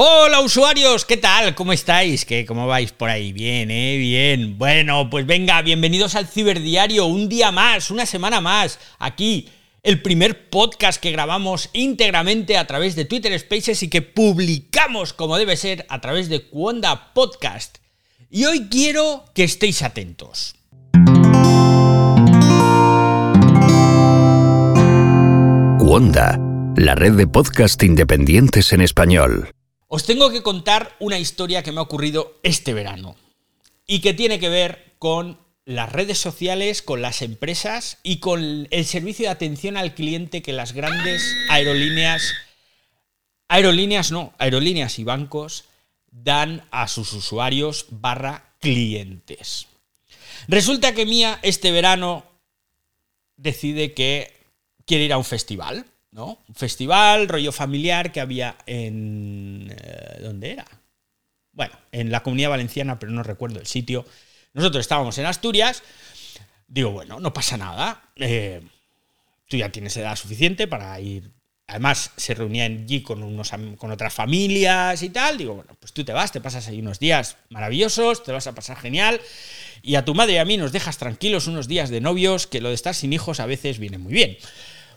Hola usuarios, ¿qué tal? ¿Cómo estáis? ¿Qué, ¿Cómo vais por ahí? Bien, ¿eh? Bien. Bueno, pues venga, bienvenidos al Ciberdiario, un día más, una semana más, aquí, el primer podcast que grabamos íntegramente a través de Twitter Spaces y que publicamos como debe ser a través de Cuonda Podcast. Y hoy quiero que estéis atentos. Cuonda, la red de podcast independientes en español. Os tengo que contar una historia que me ha ocurrido este verano y que tiene que ver con las redes sociales, con las empresas y con el servicio de atención al cliente que las grandes aerolíneas, aerolíneas no, aerolíneas y bancos dan a sus usuarios barra clientes. Resulta que Mía este verano decide que quiere ir a un festival Un festival, rollo familiar que había en... Eh, ¿Dónde era? Bueno, en la comunidad valenciana, pero no recuerdo el sitio. Nosotros estábamos en Asturias. Digo, bueno, no pasa nada. Eh, tú ya tienes edad suficiente para ir. Además, se reunían allí con, unos, con otras familias y tal. Digo, bueno, pues tú te vas, te pasas ahí unos días maravillosos, te vas a pasar genial. Y a tu madre y a mí nos dejas tranquilos unos días de novios, que lo de estar sin hijos a veces viene muy bien.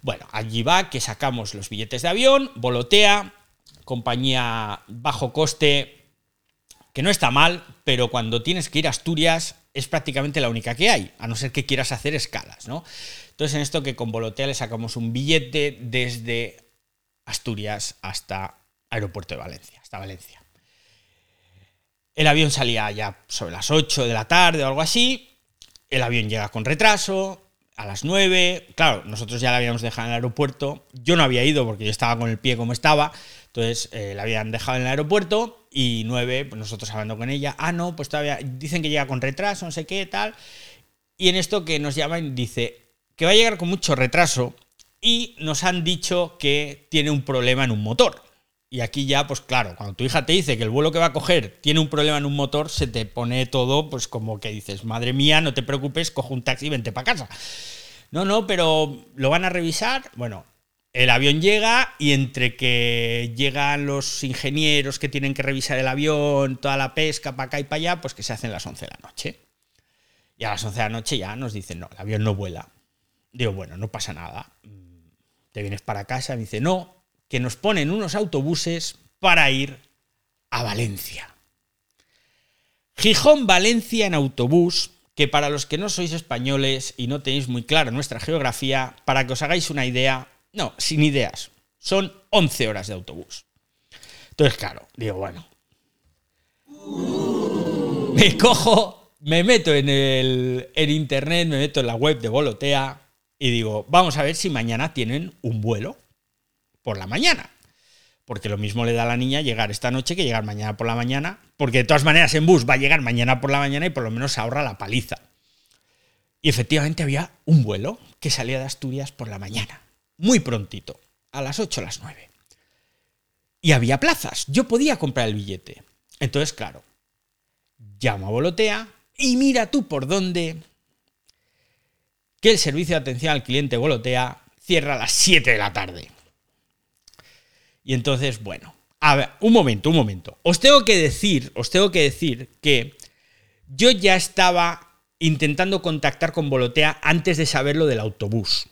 Bueno, allí va que sacamos los billetes de avión, volotea, compañía bajo coste, que no está mal, pero cuando tienes que ir a Asturias es prácticamente la única que hay, a no ser que quieras hacer escalas, ¿no? Entonces en esto que con Volotea le sacamos un billete desde Asturias hasta Aeropuerto de Valencia, hasta Valencia. El avión salía ya sobre las 8 de la tarde o algo así, el avión llega con retraso, a las 9. Claro, nosotros ya la habíamos dejado en el aeropuerto. Yo no había ido porque yo estaba con el pie como estaba. Entonces eh, la habían dejado en el aeropuerto y 9, pues nosotros hablando con ella. Ah, no, pues todavía dicen que llega con retraso, no sé qué, tal. Y en esto que nos llaman dice que va a llegar con mucho retraso y nos han dicho que tiene un problema en un motor. Y aquí ya, pues claro, cuando tu hija te dice que el vuelo que va a coger tiene un problema en un motor, se te pone todo, pues como que dices, madre mía, no te preocupes, cojo un taxi y vente para casa. No, no, pero lo van a revisar. Bueno, el avión llega y entre que llegan los ingenieros que tienen que revisar el avión, toda la pesca para acá y para allá, pues que se hacen las 11 de la noche. Y a las 11 de la noche ya nos dicen, no, el avión no vuela. Digo, bueno, no pasa nada. Te vienes para casa me dice, no, que nos ponen unos autobuses para ir a Valencia. Gijón-Valencia en autobús, que para los que no sois españoles y no tenéis muy clara nuestra geografía, para que os hagáis una idea, no, sin ideas, son 11 horas de autobús. Entonces, claro, digo, bueno, me cojo, me meto en, el, internet, me meto en la web de Volotea y digo, vamos a ver si mañana tienen un vuelo por la mañana. Porque lo mismo le da a la niña llegar esta noche que llegar mañana por la mañana. Porque de todas maneras en bus va a llegar mañana por la mañana y por lo menos ahorra la paliza. Y efectivamente había un vuelo que salía de Asturias por la mañana. Muy prontito. A las 8 o las 9. Y había plazas. Yo podía comprar el billete. Entonces, claro, llamo a Volotea y mira tú por dónde que el servicio de atención al cliente Volotea cierra a las 7 de la tarde. Y entonces, bueno, a ver, un momento, un momento. Os tengo que decir, os tengo que decir que yo ya estaba intentando contactar con Volotea antes de saber lo del autobús,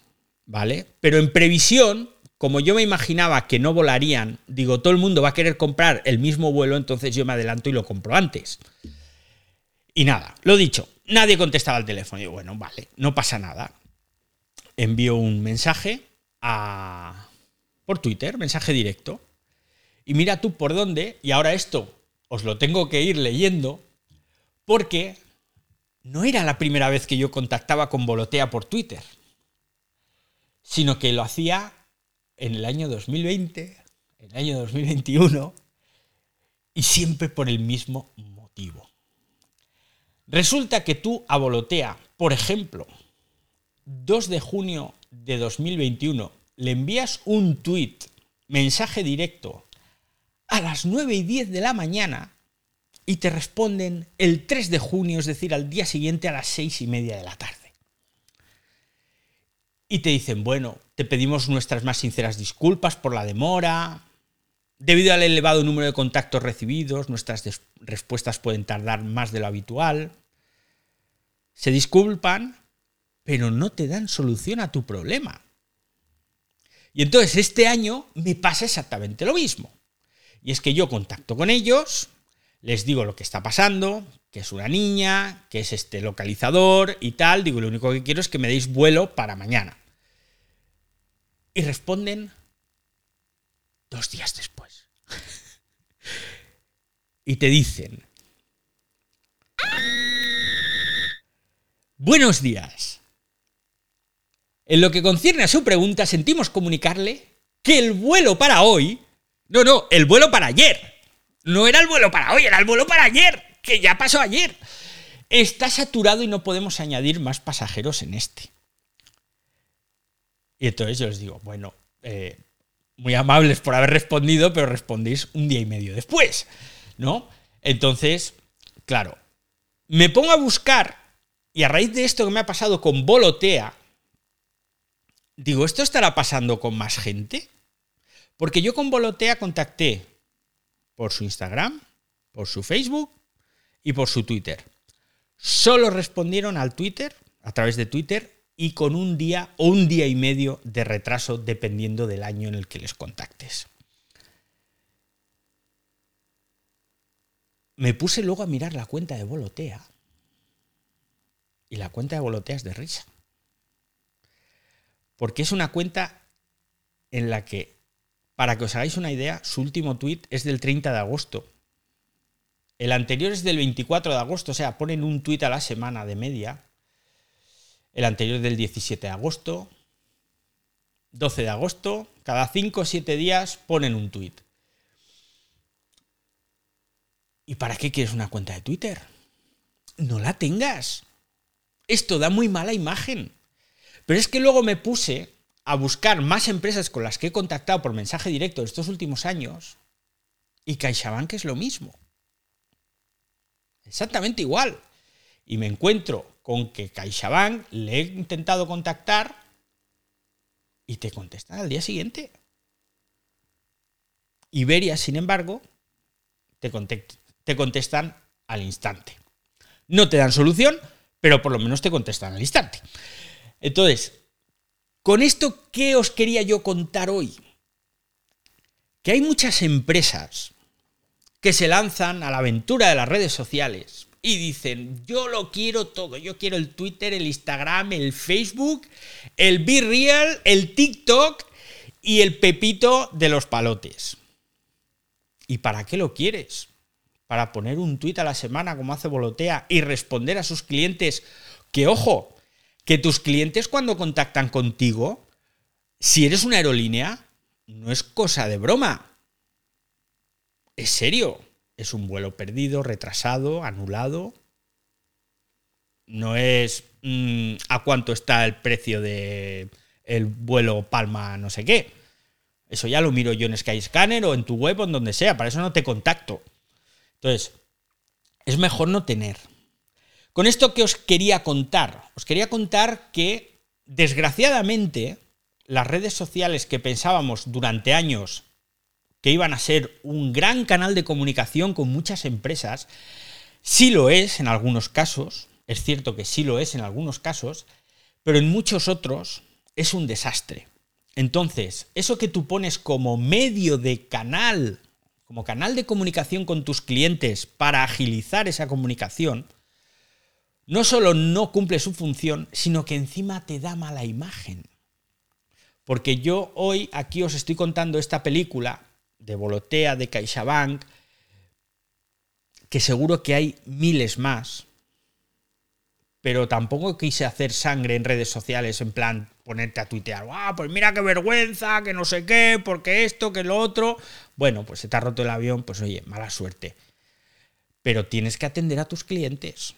¿vale? Pero en previsión, como yo me imaginaba que no volarían, digo, todo el mundo va a querer comprar el mismo vuelo, entonces yo me adelanto y lo compro antes. Y nada, lo dicho, nadie contestaba al teléfono. Y bueno, vale, no pasa nada. Envío un mensaje a, por Twitter, mensaje directo. Y mira tú por dónde, y ahora esto os lo tengo que ir leyendo, porque no era la primera vez que yo contactaba con Volotea por Twitter, sino que lo hacía en el año 2020, en el año 2021, y siempre por el mismo motivo. Resulta que tú a Volotea, por ejemplo, 2 de junio de 2021, le envías un tweet, mensaje directo, a las 9 y 10 de la mañana y te responden el 3 de junio, es decir, al día siguiente a las 6 y media de la tarde. Y te dicen, bueno, te pedimos nuestras más sinceras disculpas por la demora. Debido al elevado número de contactos recibidos, nuestras respuestas pueden tardar más de lo habitual. Se disculpan, pero no te dan solución a tu problema. Y entonces este año me pasa exactamente lo mismo. Y es que yo contacto con ellos, les digo lo que está pasando, que es una niña, que es este localizador y tal. Digo, lo único que quiero es que me deis vuelo para mañana. Y responden dos días después. y te dicen, buenos días. En lo que concierne a su pregunta, sentimos comunicarle que el vuelo para hoy, no, no, el vuelo para ayer, no era el vuelo para hoy, era el vuelo para ayer, que ya pasó ayer, está saturado y no podemos añadir más pasajeros en este. Y entonces yo les digo, bueno, eh, muy amables por haber respondido, pero respondéis un día y medio después, ¿no? Entonces, claro, me pongo a buscar y a raíz de esto que me ha pasado con Volotea, digo, ¿esto estará pasando con más gente? Porque yo con Volotea contacté por su Instagram, por su Facebook y por su Twitter. Solo respondieron al Twitter, a través de Twitter, y con un día o un día y medio de retraso dependiendo del año en el que les contactes. Me puse luego a mirar la cuenta de Volotea y la cuenta de Volotea es de risa. Porque es una cuenta en la que, para que os hagáis una idea, su último tweet es del 30 de agosto. El anterior es del 24 de agosto, o sea, ponen un tweet a la semana de media el anterior del 17 de agosto, 12 de agosto, cada 5 o 7 días ponen un tuit. ¿Y para qué quieres una cuenta de Twitter? No la tengas. Esto da muy mala imagen. Pero es que luego me puse a buscar más empresas con las que he contactado por mensaje directo estos últimos años y CaixaBank es lo mismo. Exactamente igual. Y me encuentro con que CaixaBank le he intentado contactar y te contestan al día siguiente. Iberia, sin embargo, te, te contestan al instante. No te dan solución, pero por lo menos te contestan al instante. Entonces, con esto, ¿qué os quería yo contar hoy? Que hay muchas empresas que se lanzan a la aventura de las redes sociales y dicen, yo lo quiero todo, yo quiero el Twitter, el Instagram, el Facebook, el Be Real, el TikTok y el pepito de los palotes. ¿Y para qué lo quieres? ¿Para poner un tuit a la semana como hace Volotea y responder a sus clientes? Que ojo, que tus clientes cuando contactan contigo, si eres una aerolínea, no es cosa de broma. Es serio es un vuelo perdido, retrasado, anulado. No es mm, a cuánto está el precio de el vuelo Palma no sé qué. Eso ya lo miro yo en Skyscanner o en tu web o en donde sea, para eso no te contacto. Entonces, es mejor no tener. Con esto que os quería contar, os quería contar que desgraciadamente las redes sociales que pensábamos durante años que iban a ser un gran canal de comunicación con muchas empresas, sí lo es en algunos casos, es cierto que sí lo es en algunos casos, pero en muchos otros es un desastre. Entonces, eso que tú pones como medio de canal, como canal de comunicación con tus clientes para agilizar esa comunicación, no solo no cumple su función, sino que encima te da mala imagen. Porque yo hoy aquí os estoy contando esta película de Volotea, de CaixaBank, que seguro que hay miles más, pero tampoco quise hacer sangre en redes sociales en plan ponerte a tuitear, ¡ah, pues mira qué vergüenza, que no sé qué, porque esto, que lo otro! Bueno, pues se te ha roto el avión, pues oye, mala suerte. Pero tienes que atender a tus clientes.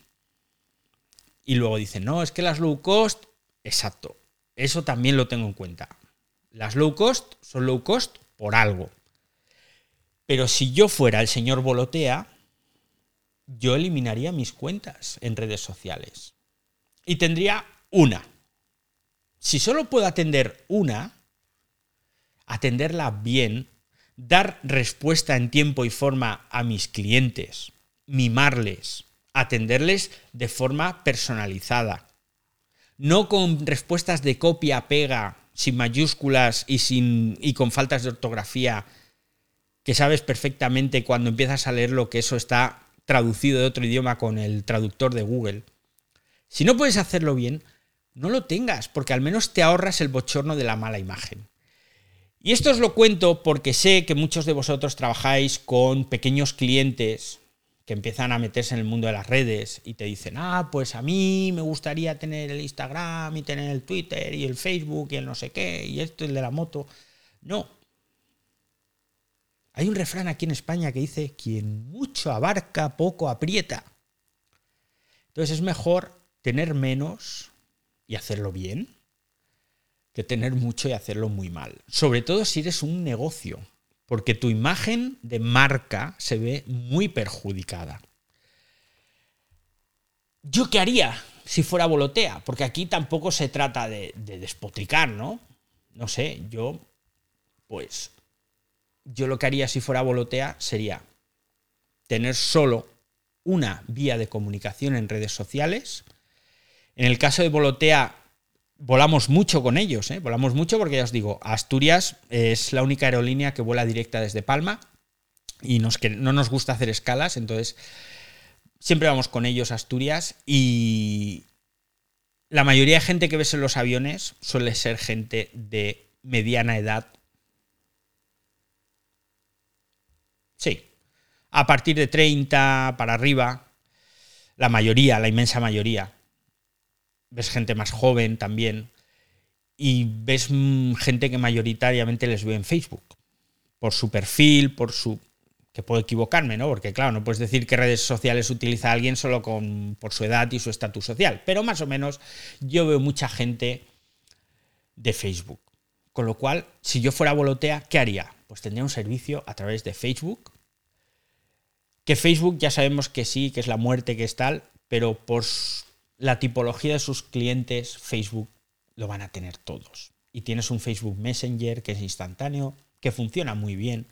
Y luego dicen, no, es que las low cost, exacto, eso también lo tengo en cuenta. Las low cost son low cost por algo. Pero si yo fuera el señor Volotea, yo eliminaría mis cuentas en redes sociales. Y tendría una. Si solo puedo atender una, atenderla bien, dar respuesta en tiempo y forma a mis clientes, mimarles, atenderles de forma personalizada. No con respuestas de copia-pega, sin mayúsculas y, sin, y con faltas de ortografía, que sabes perfectamente cuando empiezas a leer lo que eso está traducido de otro idioma con el traductor de Google. Si no puedes hacerlo bien, no lo tengas, porque al menos te ahorras el bochorno de la mala imagen. Y esto os lo cuento porque sé que muchos de vosotros trabajáis con pequeños clientes que empiezan a meterse en el mundo de las redes y te dicen, ah, pues a mí me gustaría tener el Instagram y tener el Twitter y el Facebook y el no sé qué y esto, el de la moto. No. Hay un refrán aquí en España que dice, quien mucho abarca, poco aprieta. Entonces es mejor tener menos y hacerlo bien que tener mucho y hacerlo muy mal. Sobre todo si eres un negocio porque tu imagen de marca se ve muy perjudicada. ¿Yo qué haría si fuera Volotea? Porque aquí tampoco se trata de, despotricar, ¿no? No sé, yo, pues, yo lo que haría si fuera Volotea sería tener solo una vía de comunicación en redes sociales. En el caso de Volotea, volamos mucho con ellos, ¿eh? volamos mucho porque ya os digo, Asturias es la única aerolínea que vuela directa desde Palma y nos, que no nos gusta hacer escalas, entonces siempre vamos con ellos a Asturias y la mayoría de gente que ves en los aviones suele ser gente de mediana edad. Sí, a partir de 30 para arriba, la mayoría, la inmensa mayoría ves gente más joven también y ves mm, gente que mayoritariamente les ve en Facebook, por su perfil, por su... que puedo equivocarme, ¿no? Porque claro, no puedes decir qué redes sociales utiliza alguien solo con, por su edad y su estatus social, pero más o menos yo veo mucha gente de Facebook. Con lo cual, si yo fuera Volotea, ¿qué haría? Pues tendría un servicio a través de Facebook. Que Facebook ya sabemos que sí, que es la muerte, que es tal, pero por la tipología de sus clientes, Facebook lo van a tener todos. Y tienes un Facebook Messenger que es instantáneo, que funciona muy bien.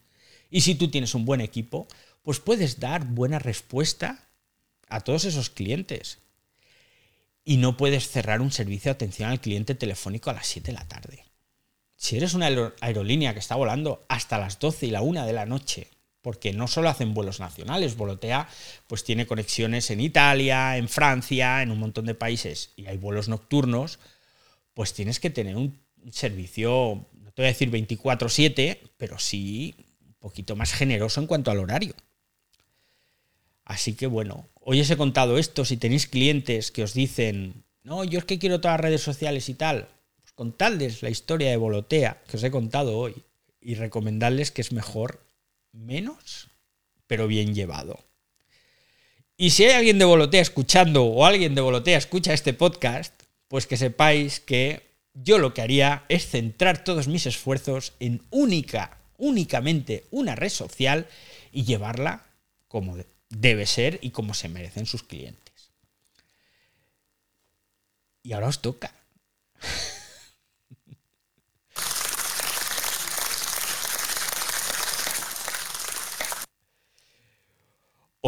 Y si tú tienes un buen equipo, pues puedes dar buena respuesta a todos esos clientes. Y no puedes cerrar un servicio de atención al cliente telefónico a las 7 de la tarde. Si eres una aerolínea que está volando hasta las 12 y la 1 de la noche porque no solo hacen vuelos nacionales, Volotea pues tiene conexiones en Italia, en Francia, en un montón de países y hay vuelos nocturnos, pues tienes que tener un servicio, no te voy a decir 24/7, pero sí un poquito más generoso en cuanto al horario. Así que bueno, hoy os he contado esto, si tenéis clientes que os dicen, no, yo es que quiero todas las redes sociales y tal, pues contadles la historia de Volotea que os he contado hoy y recomendarles que es mejor menos, pero bien llevado. Y si hay alguien de Volotea escuchando o alguien de Volotea escucha este podcast, pues que sepáis que yo lo que haría es centrar todos mis esfuerzos en única, únicamente una red social y llevarla como debe ser y como se merecen sus clientes. Y ahora os toca.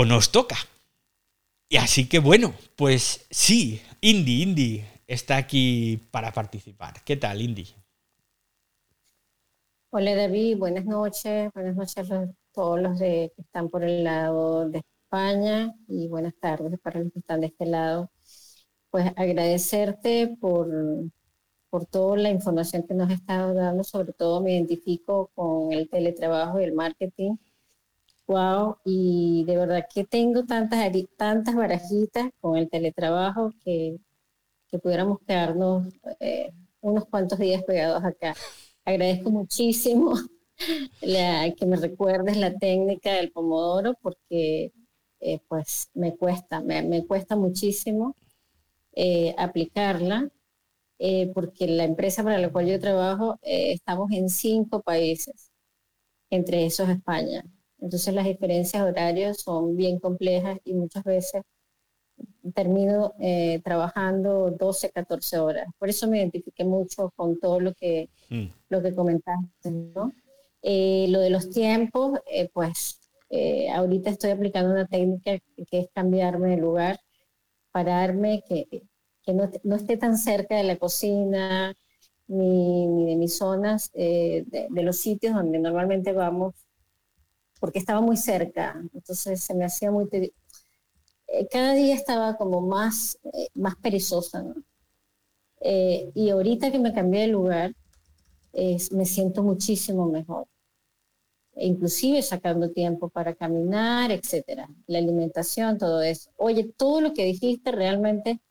o nos toca. Y así que bueno, pues sí, Indy, Indy está aquí para participar. ¿Qué tal, Indy? Hola David, buenas noches, buenas noches a todos los de, que están por el lado de España y buenas tardes para los que están de este lado. Pues agradecerte por, por toda la información que nos has estado dando, sobre todo me identifico con el teletrabajo y el marketing Wow, y de verdad que tengo tantas, tantas barajitas con el teletrabajo que, que pudiéramos quedarnos eh, unos cuantos días pegados acá. Agradezco muchísimo que me recuerdes la técnica del pomodoro porque eh, pues me cuesta, me, cuesta muchísimo eh, aplicarla porque la empresa para la cual yo trabajo estamos en cinco países, entre esos España. Entonces las diferencias horarias son bien complejas y muchas veces termino eh, trabajando 12, 14 horas. Por eso me identifiqué mucho con todo lo que, mm. lo que comentaste, ¿no? Eh, lo de los tiempos, eh, pues ahorita estoy aplicando una técnica que es cambiarme de lugar, pararme, que, que no, no, esté tan cerca de la cocina ni, ni de mis zonas, de, de, los sitios donde normalmente vamos, porque estaba muy cerca, entonces se me hacía muy... cada día estaba como más, más perezosa, ¿no? Eh, y ahorita que me cambié de lugar, me siento muchísimo mejor. Inclusive sacando tiempo para caminar, etcétera. La alimentación, todo eso. Oye, todo lo que dijiste realmente,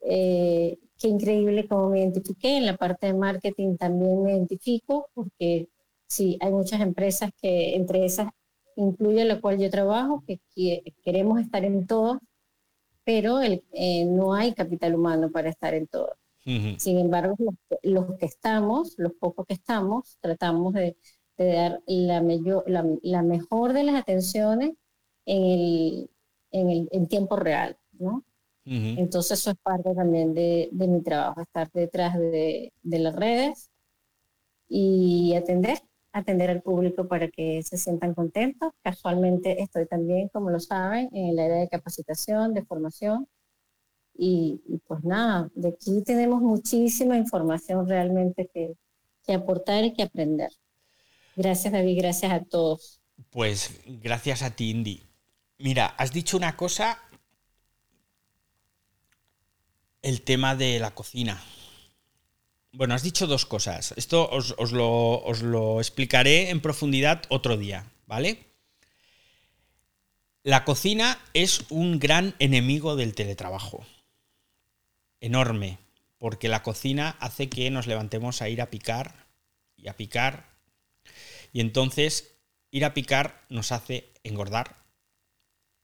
eh, qué increíble cómo me identifiqué. En la parte de marketing también me identifico porque sí, hay muchas empresas que entre esas incluye la cual yo trabajo, que, queremos estar en todas, pero el, eh, no hay capital humano para estar en todas. Sin embargo, los, que estamos, los pocos que estamos, tratamos de, dar la, la, mejor de las atenciones en el, en el en tiempo real, ¿no? Entonces eso es parte también de, de mi trabajo, estar detrás de, de, las redes y atender, atender al público para que se sientan contentos. Casualmente estoy también, como lo saben, en el área de capacitación, de formación, y, pues nada, de aquí tenemos muchísima información realmente que, que aportar y que aprender. Gracias David, gracias a todos. Pues gracias a ti, Indy. Mira, has dicho una cosa, el tema de la cocina. Bueno, has dicho dos cosas. Esto os, lo, os, lo, explicaré en profundidad otro día, ¿vale? La cocina es un gran enemigo del teletrabajo enorme, porque la cocina hace que nos levantemos a ir a picar y a picar, y entonces ir a picar nos hace engordar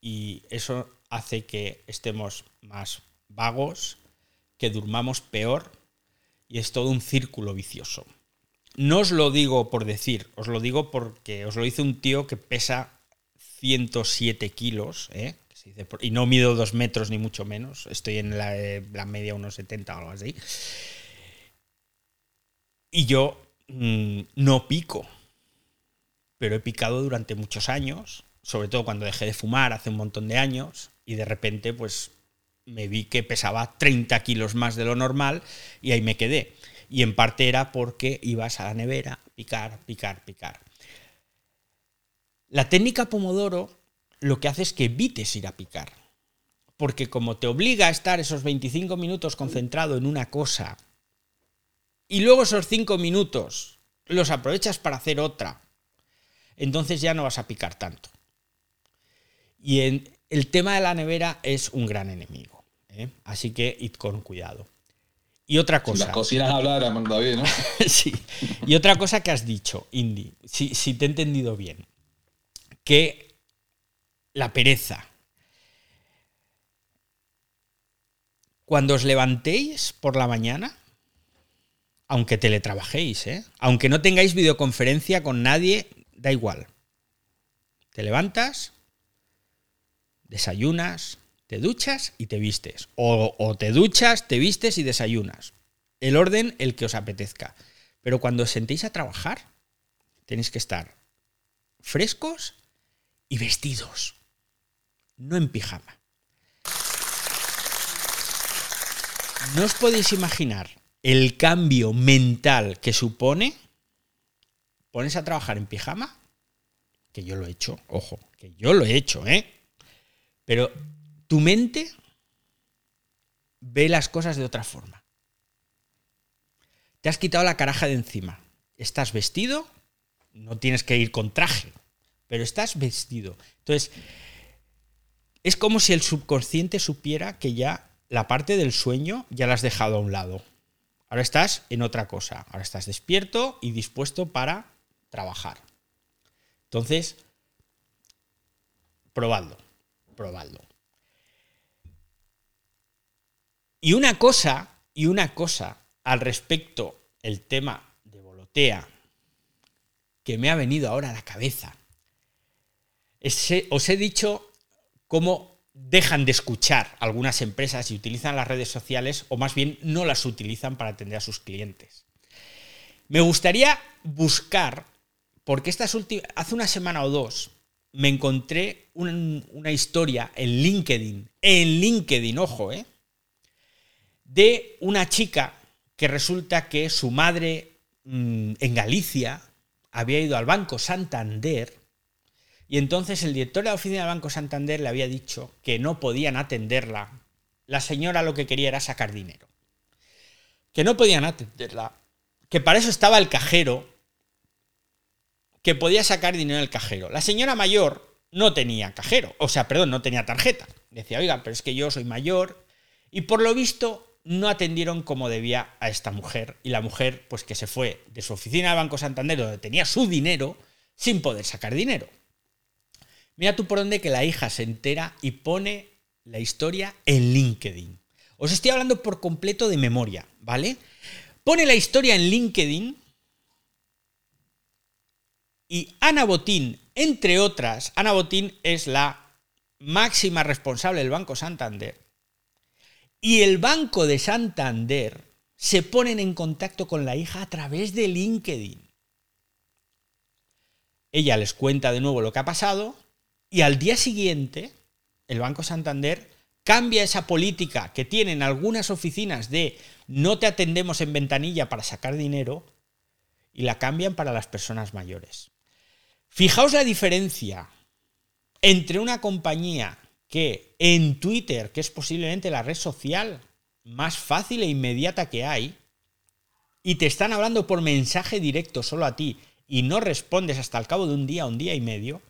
y eso hace que estemos más vagos, que durmamos peor y es todo un círculo vicioso. No os lo digo por decir, os lo digo porque os lo dice un tío que pesa 107 kilos, ¿eh? y no mido dos metros ni mucho menos, estoy en la, eh, media unos 70 o algo así. Y yo mm, no pico, pero he picado durante muchos años, sobre todo cuando dejé de fumar hace un montón de años, y de repente pues me vi que pesaba 30 kilos más de lo normal y ahí me quedé. Y en parte era porque ibas a la nevera, picar, picar, picar. La técnica Pomodoro lo que hace es que evites ir a picar. Porque como te obliga a estar esos 25 minutos concentrado en una cosa y luego esos 5 minutos los aprovechas para hacer otra, entonces ya no vas a picar tanto. Y el tema de la nevera es un gran enemigo. ¿Eh? Así que id con cuidado. Y otra cosa. Si las cocinas hablaran, David, ¿no? sí. Y otra cosa que has dicho, Indy, si, si te he entendido bien, que la pereza. Cuando os levantéis por la mañana, aunque teletrabajéis, ¿eh? aunque no tengáis videoconferencia con nadie, da igual. Te levantas, desayunas, te duchas y te vistes. O, o, te duchas, te vistes y desayunas. El orden, el que os apetezca. Pero cuando os sentéis a trabajar, tenéis que estar frescos y vestidos no en pijama. ¿No os podéis imaginar el cambio mental que supone pones a trabajar en pijama? Que yo lo he hecho, ojo, que yo lo he hecho, ¿eh? Pero tu mente ve las cosas de otra forma. Te has quitado la caraja de encima. Estás vestido, no tienes que ir con traje, pero estás vestido. Entonces, es como si el subconsciente supiera que ya la parte del sueño ya la has dejado a un lado. Ahora estás en otra cosa. Ahora estás despierto y dispuesto para trabajar. Entonces, probadlo, probadlo. Y una cosa, y una cosa al respecto, el tema de Volotea, que me ha venido ahora a la cabeza. os he dicho cómo dejan de escuchar algunas empresas y utilizan las redes sociales, o más bien no las utilizan para atender a sus clientes. Me gustaría buscar porque estas hace una semana o dos me encontré una historia en LinkedIn, en LinkedIn, ojo, ¿eh? De una chica que resulta que su madre mm, en Galicia había ido al Banco Santander y entonces el director de la oficina del Banco Santander le había dicho que no podían atenderla. La señora lo que quería era sacar dinero. Que no podían atenderla. Que para eso estaba el cajero. Que podía sacar dinero del cajero. La señora mayor no tenía cajero. O sea, perdón, no tenía tarjeta. Decía, oiga, pero es que yo soy mayor. Y por lo visto no atendieron como debía a esta mujer. Y la mujer, pues que se fue de su oficina del Banco Santander, donde tenía su dinero, sin poder sacar dinero. Mira tú por dónde que la hija se entera y pone la historia en LinkedIn. Os estoy hablando por completo de memoria, ¿vale? Pone la historia en LinkedIn y Ana Botín, entre otras, Ana Botín es la máxima responsable del Banco Santander. Y el Banco de Santander se ponen en contacto con la hija a través de LinkedIn. Ella les cuenta de nuevo lo que ha pasado y al día siguiente, el Banco Santander cambia esa política que tienen algunas oficinas de no te atendemos en ventanilla para sacar dinero y la cambian para las personas mayores. Fijaos la diferencia entre una compañía que en Twitter, que es posiblemente la red social más fácil e inmediata que hay, y te están hablando por mensaje directo solo a ti y no respondes hasta el cabo de un día, un día y medio,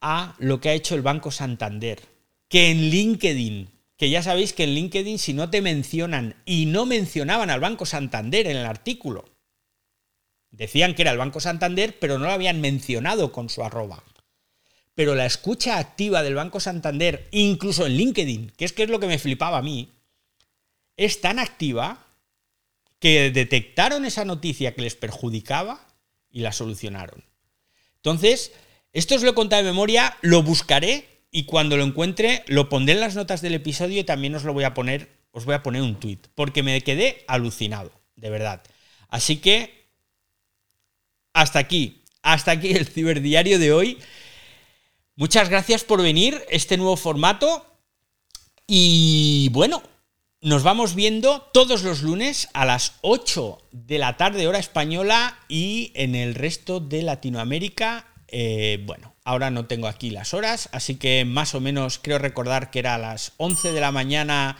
a lo que ha hecho el Banco Santander, que en LinkedIn, que ya sabéis que en LinkedIn si no te mencionan y no mencionaban al Banco Santander en el artículo, decían que era el Banco Santander, pero no lo habían mencionado con su arroba. Pero la escucha activa del Banco Santander, incluso en LinkedIn, que es que es lo que me flipaba a mí, es tan activa que detectaron esa noticia que les perjudicaba y la solucionaron. Entonces, esto os lo he contado de memoria, lo buscaré y cuando lo encuentre lo pondré en las notas del episodio y también os lo voy a poner, os voy a poner un tweet, porque me quedé alucinado, de verdad. Así que hasta aquí, hasta aquí el ciberdiario de hoy. Muchas gracias por venir, este nuevo formato. Y bueno, nos vamos viendo todos los lunes a las 8 de la tarde hora española y en el resto de Latinoamérica eh, bueno, ahora no tengo aquí las horas, así que más o menos creo recordar que era a las 11 de la mañana,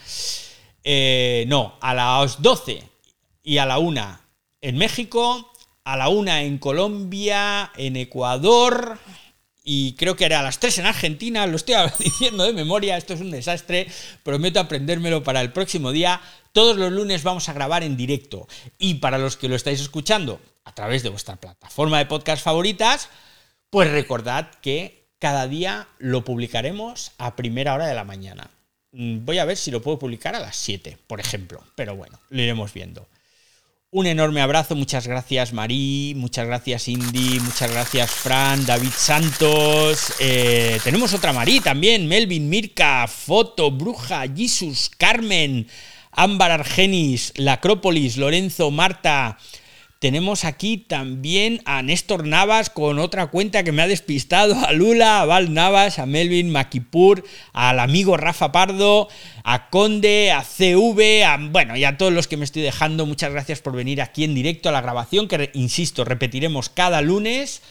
eh, no, a las 12 y a la 1 en México, a la 1 en Colombia, en Ecuador y creo que era a las 3 en Argentina, lo estoy diciendo de memoria, esto es un desastre, prometo aprendérmelo para el próximo día. Todos los lunes vamos a grabar en directo y para los que lo estáis escuchando a través de vuestra plataforma de podcast favoritas, pues recordad que cada día lo publicaremos a primera hora de la mañana. Mm, voy a ver si lo puedo publicar a las 7, por ejemplo, pero bueno, lo iremos viendo. Un enorme abrazo, muchas gracias Marí, muchas gracias Indy, muchas gracias Fran, David Santos. Eh, tenemos otra Marí también, Melvin, Mirka, Foto, Bruja, Jesus, Carmen, Ámbar Argenis, La Acrópolis, Lorenzo, Marta, tenemos aquí también a Néstor Navas con otra cuenta que me ha despistado, a Lula, a Val Navas, a Melvin Maquipur, al amigo Rafa Pardo, a Conde, a CV, a, bueno, y a todos los que me estoy dejando. Muchas gracias por venir aquí en directo a la grabación, que insisto, repetiremos cada lunes.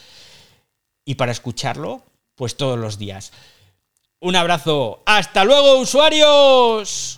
Y para escucharlo, pues todos los días. Un abrazo. ¡Hasta luego, usuarios!